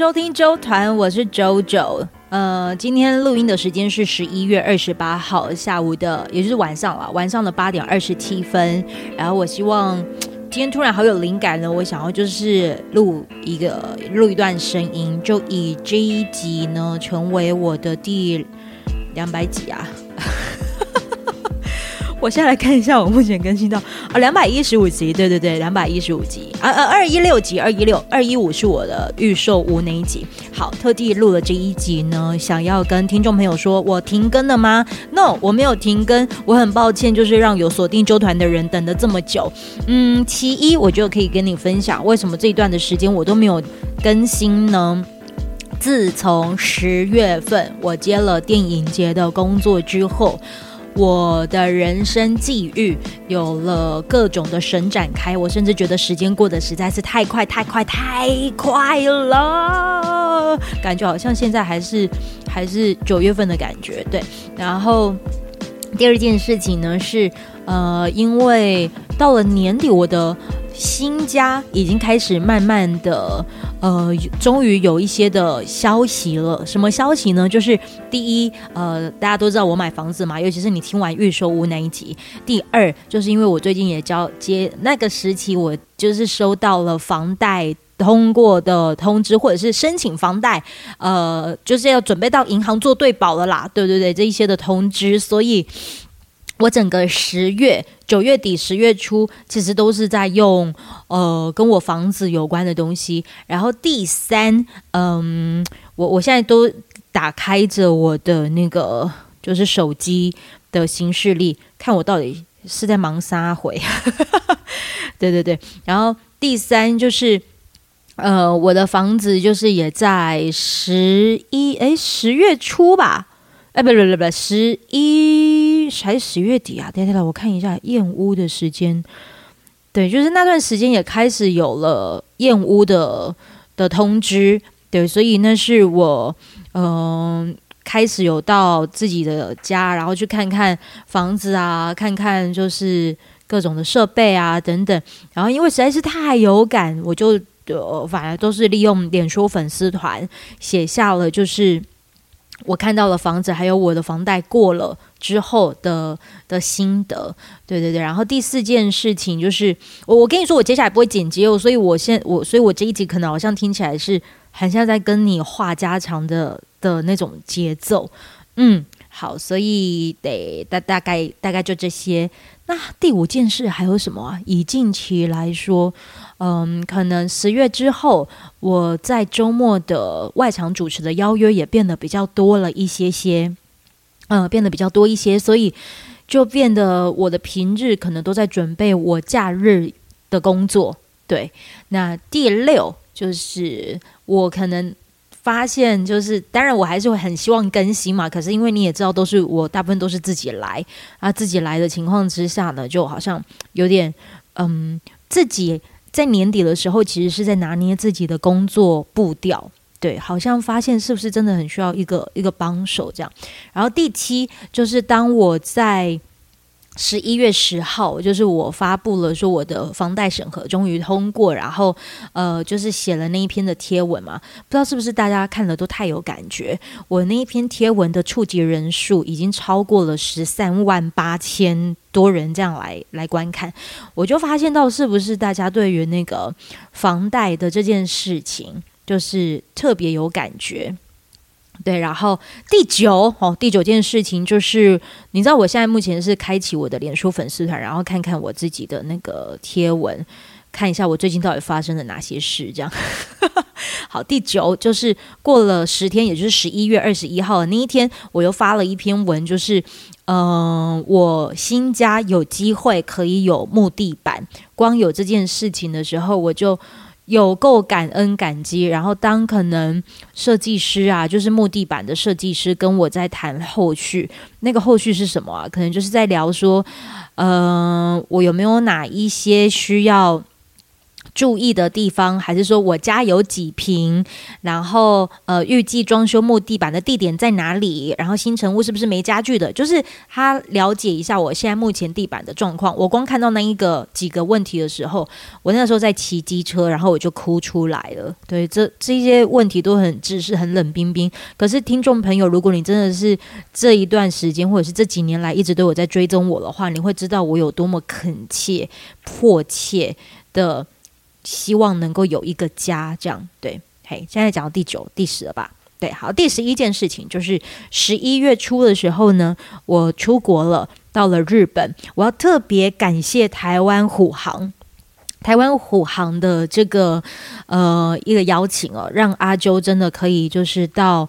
收听周团，我是周周。呃，今天录音的时间是十一月二十八号下午的，也就是晚上了，晚上的八点二十七分。然后我希望今天突然好有灵感呢，我想要就是录一个录一段声音，就以这一集呢成为我的第两百集啊。我现在来看一下，我目前更新到啊两百一十五集，对对对，两百一十五集啊呃二一六集，二一六二一五是我的预售屋那一集。好，特地录了这一集呢，想要跟听众朋友说，我停更了吗？No，我没有停更，我很抱歉，就是让有锁定周团的人等了这么久。嗯，其一，我就可以跟你分享，为什么这一段的时间我都没有更新呢？自从十月份我接了电影节的工作之后。我的人生际遇有了各种的神展开，我甚至觉得时间过得实在是太快太快太快了，感觉好像现在还是还是九月份的感觉。对，然后第二件事情呢是，呃，因为到了年底，我的。新家已经开始慢慢的，呃，终于有一些的消息了。什么消息呢？就是第一，呃，大家都知道我买房子嘛，尤其是你听完预售屋那一集。第二，就是因为我最近也交接那个时期，我就是收到了房贷通过的通知，或者是申请房贷，呃，就是要准备到银行做对保了啦。对对对，这一些的通知，所以。我整个十月、九月底、十月初，其实都是在用呃跟我房子有关的东西。然后第三，嗯，我我现在都打开着我的那个就是手机的行事历，看我到底是在忙啥回。对对对。然后第三就是，呃，我的房子就是也在十一哎十月初吧。哎，不不不不，十一还是十月底啊？等一下，我看一下验屋的时间。对，就是那段时间也开始有了验屋的的通知。对，所以那是我嗯、开始有到自己的家，然后去看看房子啊，看看就是各种的设备啊等等。然后因为实在是太有感，我就呃反而都是利用脸书粉丝团写下了就是。我看到了房子，还有我的房贷过了之后的的心得，对对对。然后第四件事情就是，我我跟你说，我接下来不会剪辑哦，所以我现我所以我这一集可能好像听起来是很像在跟你话家常的的那种节奏，嗯，好，所以得大大概大概就这些。那第五件事还有什么啊？以近期来说。嗯，可能十月之后，我在周末的外场主持的邀约也变得比较多了一些些，嗯，变得比较多一些，所以就变得我的平日可能都在准备我假日的工作。对，那第六就是我可能发现，就是当然我还是会很希望更新嘛，可是因为你也知道，都是我大部分都是自己来啊，自己来的情况之下呢，就好像有点嗯自己。在年底的时候，其实是在拿捏自己的工作步调，对，好像发现是不是真的很需要一个一个帮手这样。然后第七就是当我在。十一月十号，就是我发布了说我的房贷审核终于通过，然后呃，就是写了那一篇的贴文嘛，不知道是不是大家看了都太有感觉。我那一篇贴文的触及人数已经超过了十三万八千多人这样来来观看，我就发现到是不是大家对于那个房贷的这件事情，就是特别有感觉。对，然后第九哦，第九件事情就是，你知道我现在目前是开启我的脸书粉丝团，然后看看我自己的那个贴文，看一下我最近到底发生了哪些事。这样，好，第九就是过了十天，也就是十一月二十一号那一天，我又发了一篇文，就是，嗯、我新家有机会可以有木地板，光有这件事情的时候，我就。有够感恩感激，然后当可能设计师啊，就是木地板的设计师跟我在谈后续，那个后续是什么啊？可能就是在聊说，嗯、我有没有哪一些需要注意的地方，还是说我家有几平，然后呃，预计装修木地板的地点在哪里，然后新成屋是不是没家具的？就是他了解一下我现在目前地板的状况。我光看到那一个几个问题的时候，我那时候在骑机车，然后我就哭出来了。对，这这些问题都很直视，很冷冰冰。可是听众朋友，如果你真的是这一段时间或者是这几年来一直都有在追踪我的话，你会知道我有多么恳切、迫切的。希望能够有一个家，这样对。嘿，现在讲到第九、第十了吧？对，好，第十一件事情就是十一月初的时候呢，我出国了，到了日本。我要特别感谢台湾虎航，台湾虎航的这个呃一个邀请哦，让阿啾真的可以就是到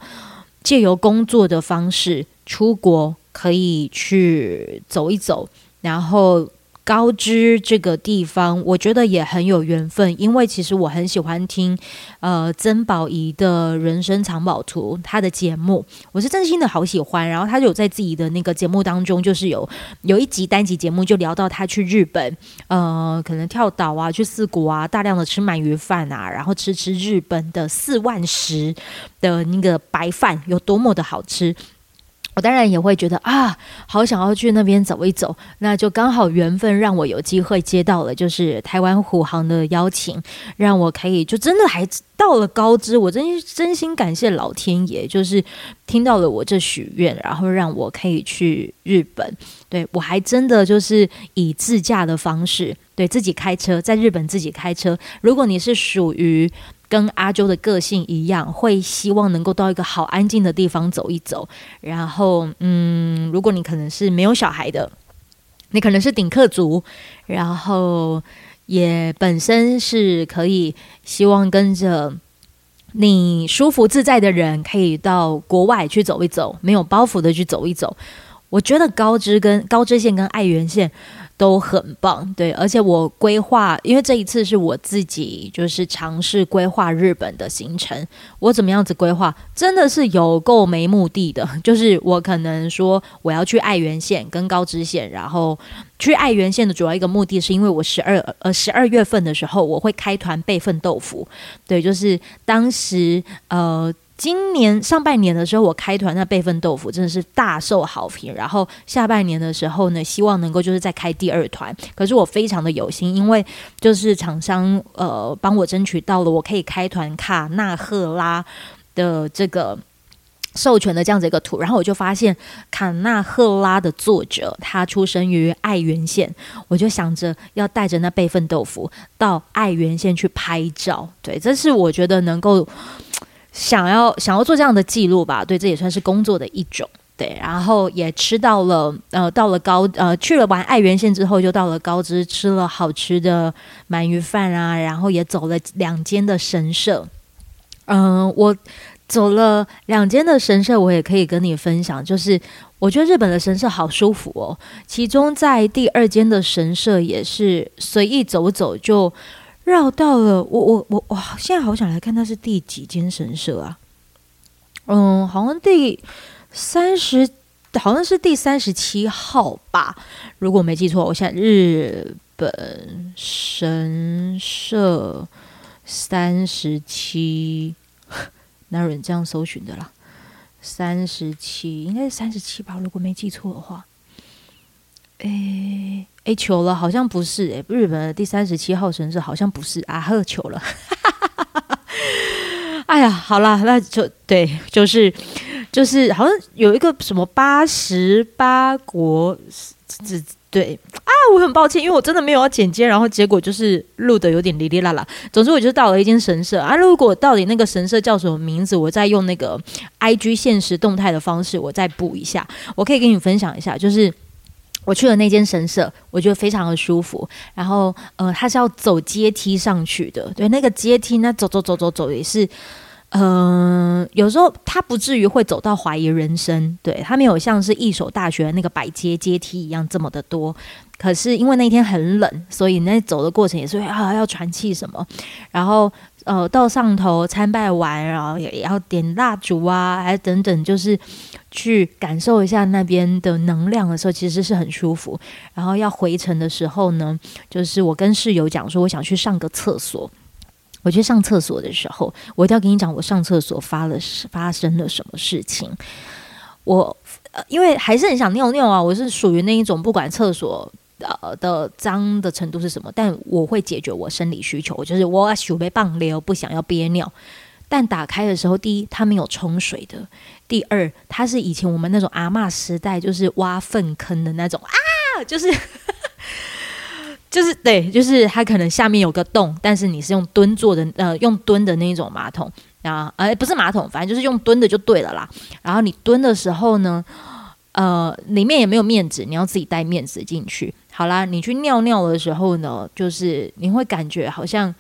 借由工作的方式出国，可以去走一走，然后。高知这个地方，我觉得也很有缘分，因为其实我很喜欢听，呃，曾宝仪的人生藏宝图，他的节目，我是真心的好喜欢。然后他就有在自己的那个节目当中，就是有有一集单集节目，就聊到他去日本，呃，可能跳岛啊，去四国啊，大量的吃鳗鱼饭啊，然后吃吃日本的四万食的那个白饭有多么的好吃。我当然也会觉得啊，好想要去那边走一走，那就刚好缘分让我有机会接到了，就是台湾虎航的邀请，让我可以就真的还到了高知，我真真心感谢老天爷，就是听到了我这许愿，然后让我可以去日本。对，我还真的就是以自驾的方式，对，自己开车在日本自己开车。如果你是属于。跟阿啾的个性一样，会希望能够到一个好安静的地方走一走。然后，嗯，如果你可能是没有小孩的，你可能是顶客族，然后也本身是可以希望跟着你舒服自在的人，可以到国外去走一走，没有包袱的去走一走。我觉得高知跟高知县跟爱媛县。都很棒，对，而且我规划，因为这一次是我自己就是尝试规划日本的行程。我怎么样子规划，真的是有够没目的的。就是我可能说我要去爱媛县跟高知县，然后去爱媛县的主要一个目的是因为我十二呃十二月份的时候我会开团备份豆腐，对，就是当时呃。今年上半年的时候，我开团那备份豆腐真的是大受好评。然后下半年的时候呢，希望能够就是再开第二团。可是我非常的有心，因为就是厂商呃帮我争取到了我可以开团卡纳赫拉的这个授权的这样子一个图。然后我就发现卡纳赫拉的作者他出生于爱媛县，我就想着要带着那备份豆腐到爱媛县去拍照。对，这是我觉得能够。想要想要做这样的记录吧，对，这也算是工作的一种，对，然后也吃到了，呃，到了高，呃，去了完爱媛县之后，就到了高知，吃了好吃的鳗鱼饭啊，然后也走了两间的神社，嗯、我走了两间的神社，我也可以跟你分享，就是我觉得日本的神社好舒服哦，其中在第二间的神社也是随意走走就。绕到了，我我我哇！现在好想来看，它是第几间神社啊？嗯，好像第三十，好像是第三十七号吧。如果没记错，我现在日本神社三十七，哪有人这样搜寻的啦？三十七，应该是三十七吧？如果没记错的话，诶。哎，求了，好像不是哎，日本的第三十七号神社好像不是啊，喝糗了。哎呀，好了，那就对，就是就是，好像有一个什么八十八国，这对啊，我很抱歉，因为我真的没有要剪接，然后结果就是录的有点哩哩啦啦。总之，我就到了一间神社啊。如果到底那个神社叫什么名字，我再用那个 IG 现实动态的方式，我再补一下，我可以跟你分享一下，就是。我去了那间神社，我觉得非常的舒服。然后，呃，它是要走阶梯上去的，对，那个阶梯，那走走走走走也是，嗯、有时候它不至于会走到怀疑人生，对，它没有像是一所大学那个百阶阶梯一样这么的多。可是因为那天很冷，所以那走的过程也是啊要喘气什么。然后，呃，到上头参拜完，然后也也要点蜡烛啊，还等等，就是。去感受一下那边的能量的时候，其实是很舒服。然后要回程的时候呢，就是我跟室友讲说，我想去上个厕所。我去上厕所的时候，我一定要跟你讲，我上厕所发了发生了什么事情。我呃，因为还是很想尿尿啊，我是属于那一种不管厕所呃的脏的程度是什么，但我会解决我生理需求，就是我准备棒流，不想要憋尿。但打开的时候，第一它没有冲水的，第二它是以前我们那种阿嬷时代就是挖粪坑的那种啊，就是。就是对，就是它可能下面有个洞，但是你是用蹲坐的，呃，用蹲的那一种马桶啊，呃，不是马桶，反正就是用蹲的就对了啦。然后你蹲的时候呢，呃，里面也没有面纸，你要自己带面纸进去。好啦，你去尿尿的时候呢，就是你会感觉好像，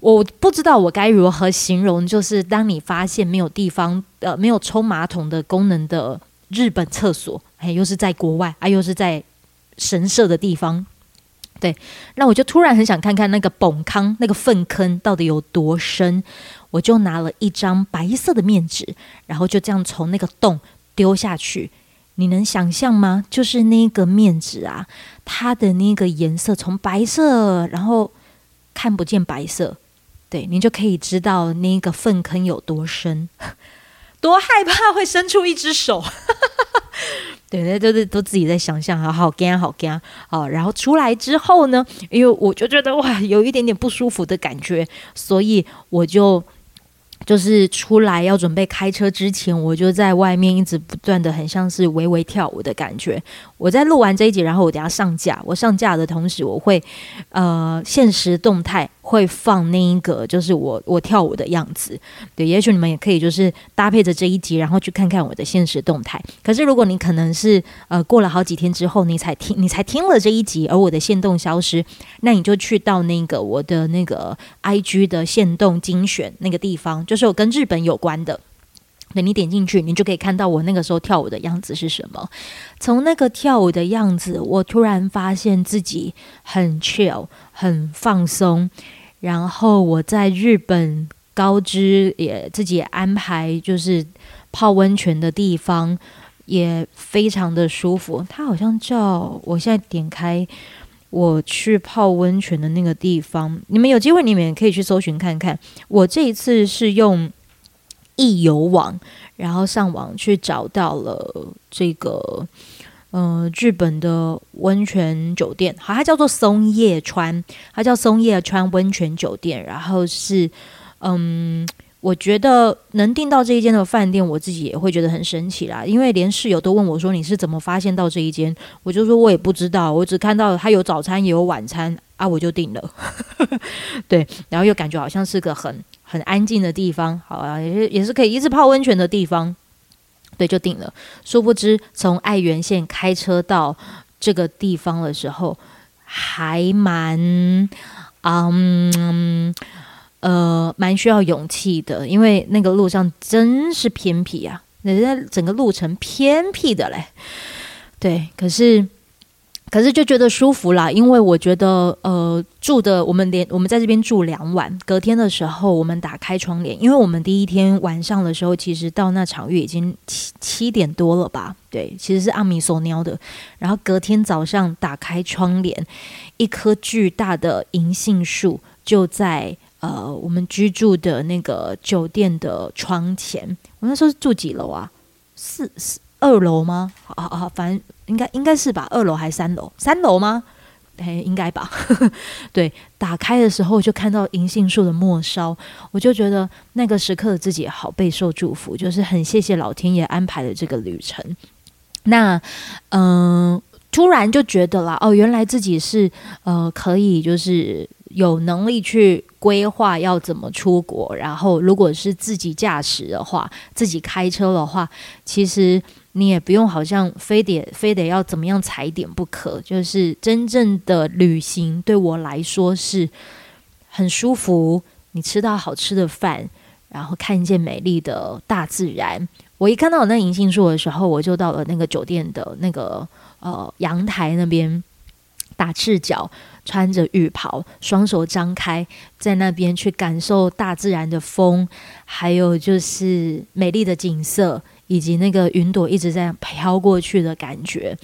我不知道我该如何形容，就是当你发现没有地方，呃，没有冲马桶的功能的日本厕所，哎，又是在国外，啊，又是在神社的地方。对，那我就突然很想看看那个崩坑，那个粪坑到底有多深。我就拿了一张白色的面纸，然后就这样从那个洞丢下去。你能想象吗？就是那个面纸啊，它的那个颜色从白色，然后看不见白色，对，你就可以知道那个粪坑有多深，多害怕会伸出一只手。对，那都是都自己在想象，好好干，好干，好。然后出来之后呢，因为我就觉得哇，有一点点不舒服的感觉，所以我就。就是出来要准备开车之前，我就在外面一直不断的，很像是微微跳舞的感觉。我在录完这一集，然后我等下上架。我上架的同时，我会呃限时动态会放那一个，就是我我跳舞的样子。对，也许你们也可以就是搭配着这一集，然后去看看我的现实动态。可是如果你可能是呃过了好几天之后，你才听你才听了这一集，而我的限动消失，那你就去到那个我的那个 IG 的限动精选那个地方。就是我跟日本有关的，等你点进去，你就可以看到我那个时候跳舞的样子是什么。从那个跳舞的样子，我突然发现自己很 chill，很放松。然后我在日本高知也自己安排，就是泡温泉的地方也非常的舒服。它好像叫，我现在点开。我去泡温泉的那个地方，你们有机会，你们也可以去搜寻看看。我这一次是用易游网，然后上网去找到了这个，呃，日本的温泉酒店，好，它叫做松叶川，它叫松叶川温泉酒店，然后是，嗯。我觉得能订到这一间的饭店，我自己也会觉得很神奇啦。因为连室友都问我说：“你是怎么发现到这一间？”我就说：“我也不知道，我只看到它有早餐也有晚餐啊，我就订了。”对，然后又感觉好像是个很很安静的地方，好啊，也是也是可以一直泡温泉的地方，对，就定了。殊不知，从爱媛县开车到这个地方的时候，还蛮嗯。呃，蛮需要勇气的，因为那个路上真是偏僻啊，人家整个路程偏僻的嘞。对，可是可是就觉得舒服啦，因为我觉得呃住的我们连我们在这边住两晚，隔天的时候我们打开窗帘，因为我们第一天晚上的时候其实到那场域已经七七点多了吧，对，其实是阿米索鸟的，然后隔天早上打开窗帘，一棵巨大的银杏树就在。呃，我们居住的那个酒店的窗前，我那时候是住几楼啊？四四二楼吗？好好好，反正应该应该是吧，二楼还是三楼？三楼吗？哎，应该吧。对，打开的时候就看到银杏树的末梢，我就觉得那个时刻的自己好备受祝福，就是很谢谢老天爷安排的这个旅程。那嗯、突然就觉得啦，哦，原来自己是呃可以就是。有能力去规划要怎么出国，然后如果是自己驾驶的话，自己开车的话，其实你也不用好像非得非得要怎么样踩点不可。就是真正的旅行对我来说是很舒服，你吃到好吃的饭，然后看见美丽的大自然。我一看到那银杏树的时候，我就到了那个酒店的那个呃阳台那边打赤脚。穿着浴袍，双手张开，在那边去感受大自然的风，还有就是美丽的景色，以及那个云朵一直在飘过去的感觉。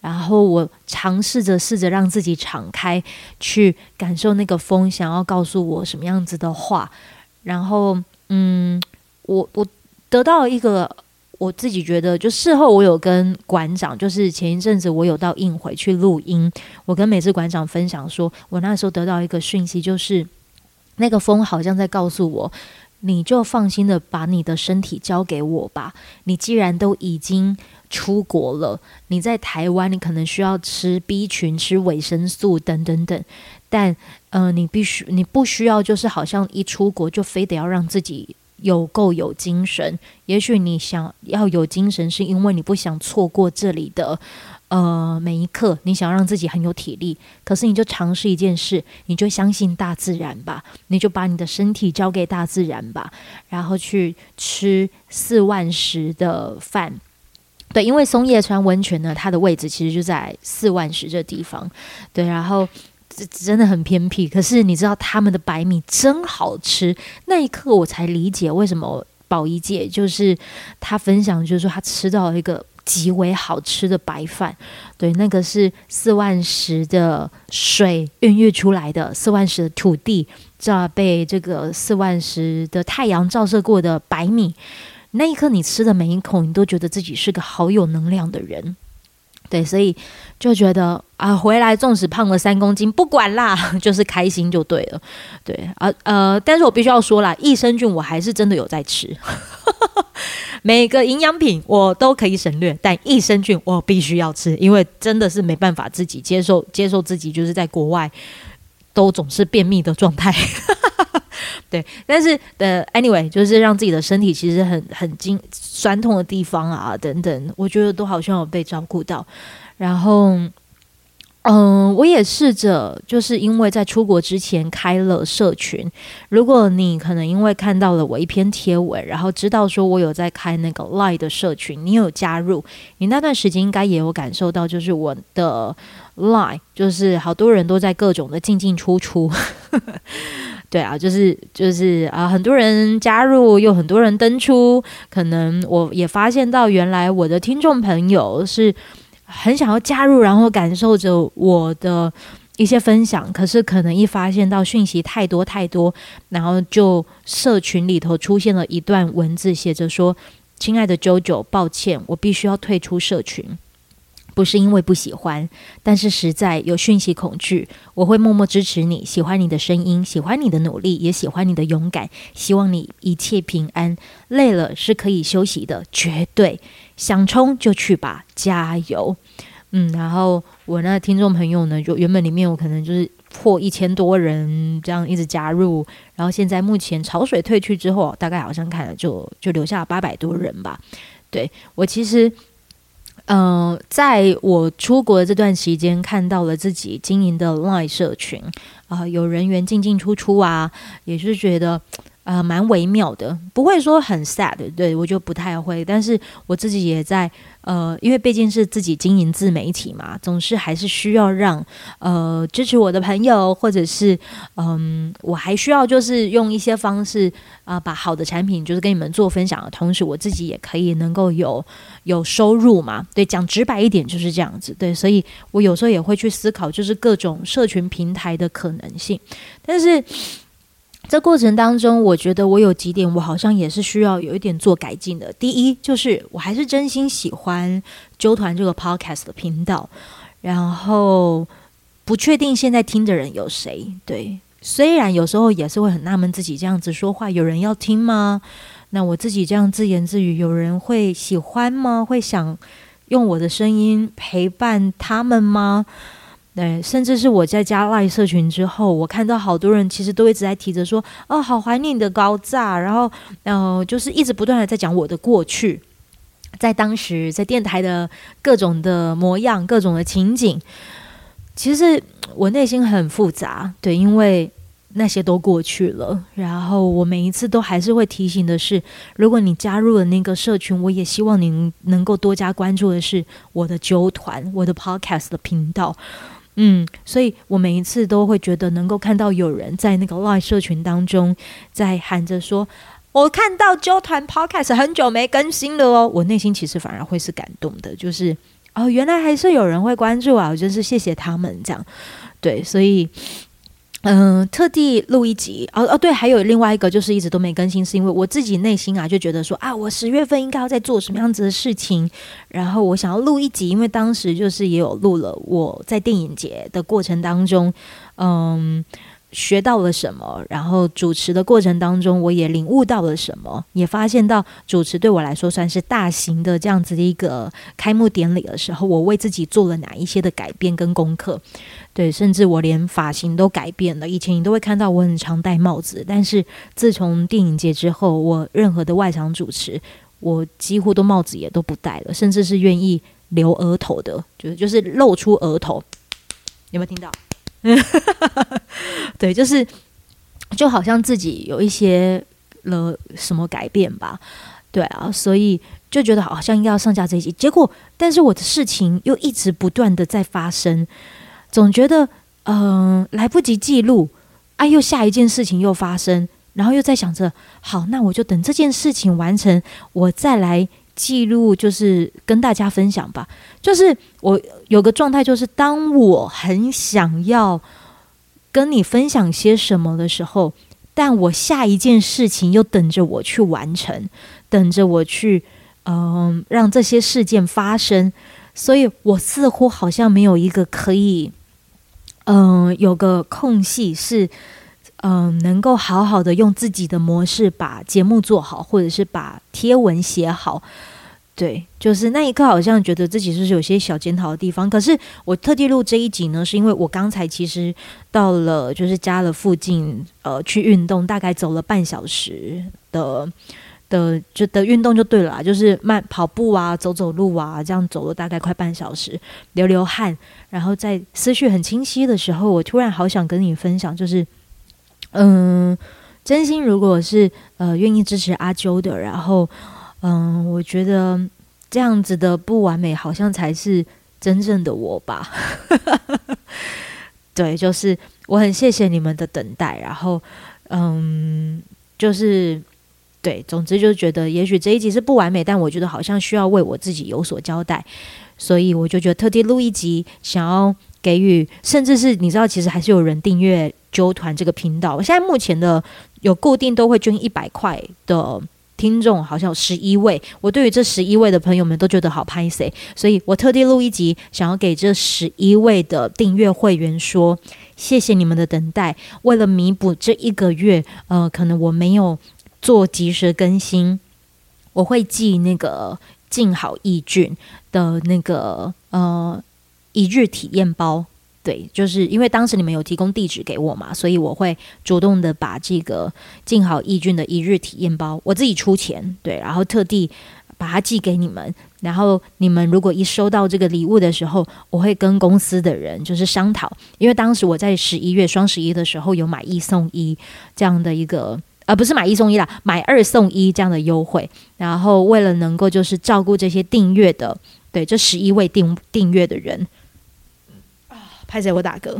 然后我尝试着试着让自己敞开，去感受那个风想要告诉我什么样子的话。然后，嗯，我我得到一个我自己觉得，就事后我有跟馆长，就是前一阵子我有到应回去录音，我跟美智馆长分享说，我那时候得到一个讯息，就是那个风好像在告诉我，你就放心的把你的身体交给我吧。你既然都已经。出国了，你在台湾，你可能需要吃 B 群、吃维生素等等等，但呃，你必须你不需要，就是好像一出国就非得要让自己有够有精神。也许你想要有精神，是因为你不想错过这里的呃每一刻，你想让自己很有体力。可是你就尝试一件事，你就相信大自然吧，你就把你的身体交给大自然吧，然后去吃四万十的饭。对，因为松叶川温泉呢，它的位置其实就在四万十这地方。对，然后这真的很偏僻。可是你知道他们的白米真好吃，那一刻我才理解为什么宝仪姐就是她分享，就是说她吃到一个极为好吃的白饭。对，那个是四万十的水孕育出来的，四万十的土地，这被这个四万十的太阳照射过的白米。那一刻，你吃的每一口，你都觉得自己是个好有能量的人，对，所以就觉得啊，回来纵使胖了三公斤，不管啦，就是开心就对了，对，啊呃，但是我必须要说啦，益生菌我还是真的有在吃，每个营养品我都可以省略，但益生菌我必须要吃，因为真的是没办法自己接受接受自己就是在国外都总是便秘的状态。对，但是呃，anyway，就是让自己的身体其实很很经酸痛的地方啊，等等，我觉得都好像有被照顾到。然后，嗯、我也试着，就是因为在出国之前开了社群。如果你可能因为看到了我一篇贴文，然后知道说我有在开那个 Line 的社群，你有加入，你那段时间应该也有感受到，就是我的 Line，就是好多人都在各种的进进出出。对啊，就是就是啊，很多人加入，又很多人登出。可能我也发现到，原来我的听众朋友是很想要加入，然后感受着我的一些分享。可是可能一发现到讯息太多太多，然后就社群里头出现了一段文字，写着说：“亲爱的 JoJo，抱歉，我必须要退出社群。”不是因为不喜欢，但是实在有讯息恐惧。我会默默支持你，喜欢你的声音，喜欢你的努力，也喜欢你的勇敢。希望你一切平安。累了是可以休息的，绝对。想冲就去吧，加油。嗯，然后我那听众朋友呢，就原本里面我可能就是破一千多人这样一直加入，然后现在目前潮水退去之后，大概好像看了就就留下八百多人吧。对，我其实。嗯、在我出国的这段期间，看到了自己经营的 Line 社群啊、有人员进进出出啊，也是觉得。呃，蛮微妙的，不会说很 sad，对，我就不太会。但是我自己也在呃，因为毕竟是自己经营自媒体嘛，总是还是需要让呃支持我的朋友，或者是嗯、我还需要就是用一些方式啊、把好的产品就是跟你们做分享的同时，我自己也可以能够有有收入嘛。对，讲直白一点就是这样子。对，所以我有时候也会去思考，就是各种社群平台的可能性，但是。这过程当中，我觉得我有几点，我好像也是需要有一点做改进的。第一，就是我还是真心喜欢纠团这个 podcast 的频道，然后不确定现在听的人有谁。对，虽然有时候也是会很纳闷，自己这样子说话，有人要听吗？那我自己这样自言自语，有人会喜欢吗？会想用我的声音陪伴他们吗？对，甚至是我在加赖社群之后，我看到好多人其实都一直在提着说：“哦，好怀念你的高炸。”然后，呃，就是一直不断的在讲我的过去，在当时在电台的各种的模样、各种的情景。其实我内心很复杂，对，因为那些都过去了。然后我每一次都还是会提醒的是，如果你加入了那个社群，我也希望你能够多加关注的是我的纠团、我的 Podcast 的频道。嗯，所以我每一次都会觉得能够看到有人在那个 Live 社群当中在喊着说：“我看到纠团 Podcast 很久没更新了哦，我内心其实反而会是感动的，就是哦，原来还是有人会关注啊，我真是谢谢他们这样。对，所以。嗯、特地录一集哦哦，对，还有另外一个就是一直都没更新，是因为我自己内心啊就觉得说啊，我十月份应该要在做什么样子的事情，然后我想要录一集，因为当时就是也有录了我在电影节的过程当中，嗯。学到了什么？然后主持的过程当中，我也领悟到了什么，也发现到主持对我来说算是大型的这样子的一个开幕典礼的时候，我为自己做了哪一些的改变跟功课。对，甚至我连发型都改变了。以前你都会看到我很常戴帽子，但是自从电影节之后，我任何的外场主持，我几乎都帽子也都不戴了，甚至是愿意留额头的，就是就是露出额头。有没有听到？对，就是就好像自己有一些了什么改变吧，对啊，所以就觉得好像应该要上架这一集，结果但是我的事情又一直不断的在发生，总觉得嗯、来不及记录，啊又下一件事情又发生，然后又在想着，好，那我就等这件事情完成，我再来。记录就是跟大家分享吧，就是我有个状态，就是当我很想要跟你分享些什么的时候，但我下一件事情又等着我去完成，等着我去嗯、让这些事件发生，所以我似乎好像没有一个可以嗯、有个空隙是。嗯、能够好好的用自己的模式把节目做好，或者是把贴文写好，对，就是那一刻好像觉得自己是有些小检讨的地方。可是我特地录这一集呢，是因为我刚才其实到了就是家的附近，呃，去运动，大概走了半小时的的就的运动就对了，就是慢跑步啊，走走路啊，这样走了大概快半小时，流流汗，然后在思绪很清晰的时候，我突然好想跟你分享，就是。嗯，真心如果是呃愿意支持阿啾的，然后嗯，我觉得这样子的不完美，好像才是真正的我吧。对，就是我很谢谢你们的等待，然后嗯，就是对，总之就觉得也许这一集是不完美，但我觉得好像需要为我自己有所交代，所以我就觉得特地录一集，想要给予，甚至是你知道，其实还是有人订阅。纠团这个频道，我现在目前的有固定都会捐一百块的听众，好像有十一位。我对于这十一位的朋友们都觉得好拍谢，所以我特地录一集，想要给这十一位的订阅会员说，谢谢你们的等待。为了弥补这一个月，呃，可能我没有做及时更新，我会寄那个静好益菌的那个呃一日体验包。对，就是因为当时你们有提供地址给我嘛，所以我会主动的把这个静好益菌的一日体验包我自己出钱，对，然后特地把它寄给你们。然后你们如果一收到这个礼物的时候，我会跟公司的人就是商讨，因为当时我在十一月双十一的时候有买一送一这样的一个，呃，不是买一送一啦，买二送一这样的优惠。然后为了能够就是照顾这些订阅的，对，这十一位订订阅的人。拍谢我打嗝，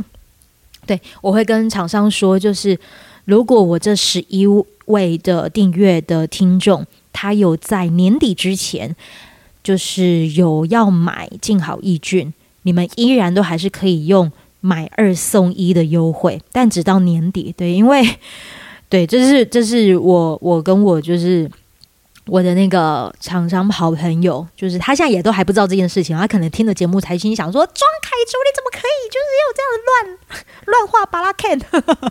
对，我会跟厂商说，就是如果我这十一位的订阅的听众，他有在年底之前，就是有要买静好益菌，你们依然都还是可以用买二送一的优惠，但直到年底，对，因为对，这是这是我我跟我就是。我的那个厂商好朋友，就是他现在也都还不知道这件事情，他可能听了节目才心想说：“庄凯珠，你怎么可以就是有这样乱乱画巴拉 Ken？”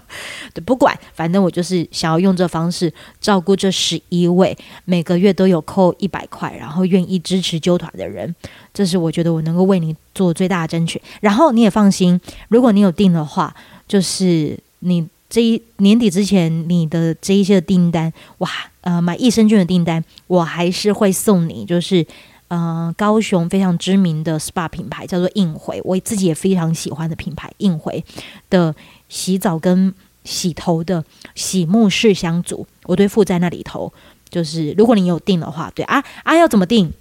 对，不管，反正我就是想要用这方式照顾这十一位每个月都有扣一百块，然后愿意支持啾团的人，这是我觉得我能够为你做最大的争取。然后你也放心，如果你有订的话，就是你。这一年底之前，你的这一些订单，哇，呃，买益生菌的订单，我还是会送你，就是呃，高雄非常知名的 SPA 品牌叫做映回，我自己也非常喜欢的品牌映回的洗澡跟洗头的洗沐试香组，我都附在那里头。就是如果你有订的话，对啊啊，要怎么订？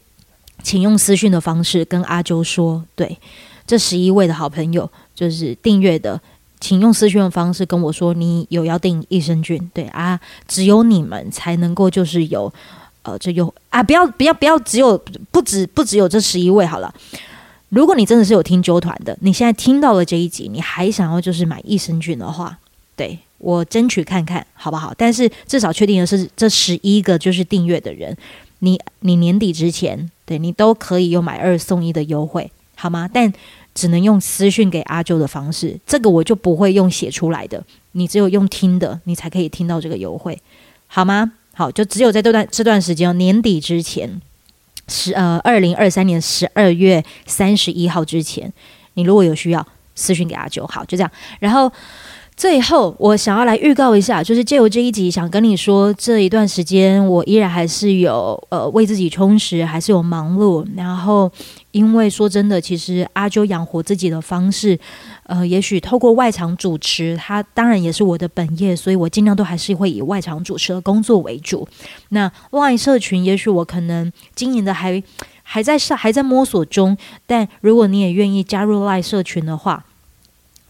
请用私讯的方式跟阿啾说。对，这十一位的好朋友就是订阅的。请用私讯的方式跟我说，你有要订益生菌，对啊，只有你们才能够就是有，呃，这有啊，不要不要不要，只有不止不只有这十一位好了。如果你真的是有听啾团的，你现在听到了这一集，你还想要就是买益生菌的话，对，我争取看看好不好？但是至少确定的是，这十一个就是订阅的人，你你年底之前，对你都可以有买二送一的优惠，好吗？但只能用私讯给阿啾的方式，这个我就不会用写出来的。你只有用听的，你才可以听到这个优惠，好吗？好，就只有在这段这段时间，年底之前，十呃二零二三年十二月三十一号之前，你如果有需要，私讯给阿啾，好，就这样。然后。最后，我想要来预告一下，就是借由这一集，想跟你说，这一段时间我依然还是有呃为自己充实，还是有忙碌。然后，因为说真的，其实阿啾养活自己的方式，呃，也许透过外场主持，他当然也是我的本业，所以我尽量都还是会以外场主持的工作为主。那外社群，也许我可能经营的还还在上，还在摸索中。但如果你也愿意加入赖社群的话，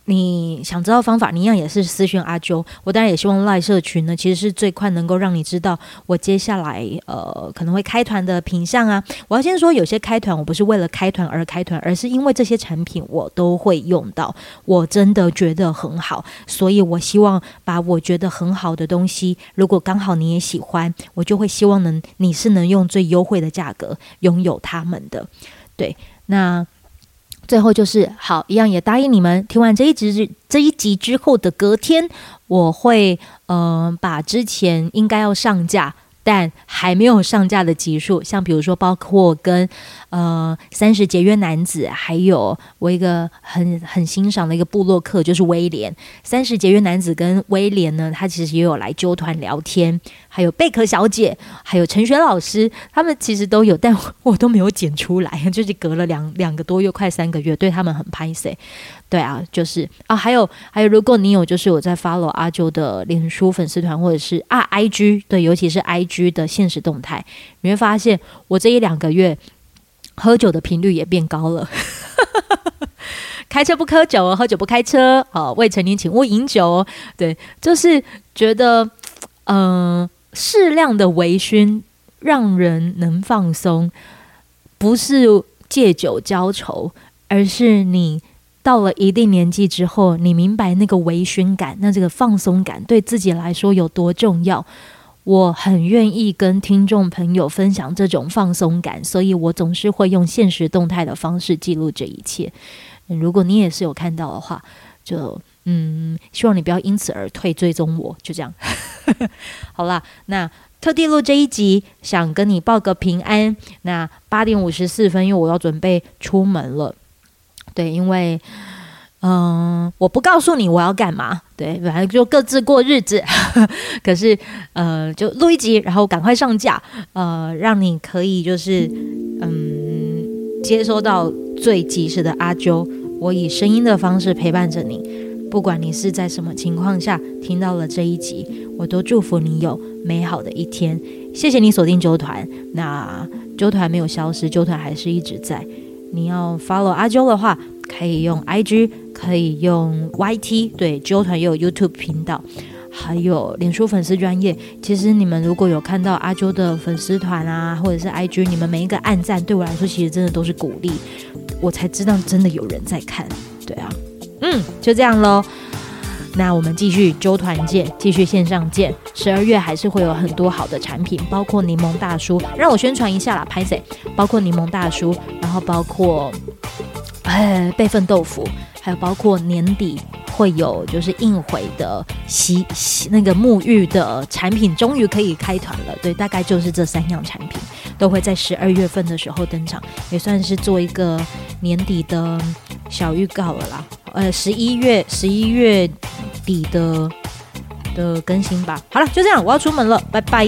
你想知道方法，你一样也是私讯阿啾。我当然也希望赖社群呢，其实是最快能够让你知道我接下来呃可能会开团的品项啊。我要先说，有些开团我不是为了开团而开团，而是因为这些产品我都会用到，我真的觉得很好，所以我希望把我觉得很好的东西，如果刚好你也喜欢，我就会希望能你是能用最优惠的价格拥有他们的。对，那。最后就是好，一样也答应你们，听完这一集这一集之后的隔天，我会嗯、把之前应该要上架。但还没有上架的集数，像比如说，包括跟呃三十节约男子，还有我一个很很欣赏的一个部落客，就是威廉。三十节约男子跟威廉呢，他其实也有来纠团聊天，还有贝壳小姐，还有陈璇老师，他们其实都有，但我都没有剪出来，就是隔了两两个多月，快三个月，对他们很拍谢。对啊，就是啊，还有还有，如果你有就是我在 follow 阿啾的脸书粉丝团，或者是啊 IG，对，尤其是 IG 的现实动态，你会发现我这一两个月喝酒的频率也变高了。开车不喝酒，喝酒不开车，好，未成年请勿饮酒。对，就是觉得嗯，适量的微醺让人能放松，不是借酒浇愁，而是你。到了一定年纪之后，你明白那个微醺感，那这个放松感对自己来说有多重要。我很愿意跟听众朋友分享这种放松感，所以我总是会用现实动态的方式记录这一切。如果你也是有看到的话，就嗯，希望你不要因此而退追踪我，就这样。好啦，那特地录这一集，想跟你报个平安。那八点五十四分，因为我要准备出门了。对，因为，嗯、我不告诉你我要干嘛，对，反正就各自过日子。可是，呃，就录一集，然后赶快上架，呃，让你可以就是，嗯，接收到最及时的阿啾，我以声音的方式陪伴着你，不管你是在什么情况下听到了这一集，我都祝福你有美好的一天。谢谢你锁定啾团，那啾团没有消失，啾团还是一直在。你要 follow 阿啾的话，可以用 IG，可以用 YT，对，啾团也有 YouTube 频道，还有脸书粉丝专业。其实你们如果有看到阿啾的粉丝团啊，或者是 IG，你们每一个按赞，对我来说其实真的都是鼓励，我才知道真的有人在看。对啊，嗯，就这样喽。那我们继续揪团见，继续线上见。十二月还是会有很多好的产品，包括柠檬大叔，让我宣传一下啦，拍谢，包括柠檬大叔，然后包括呃备份豆腐，还有包括年底会有就是印回的洗洗那个沐浴的产品，终于可以开团了。对，大概就是这三样产品都会在十二月份的时候登场，也算是做一个年底的小预告了啦。呃，十一月十一月底的的更新吧。好了，就这样，我要出门了，拜拜。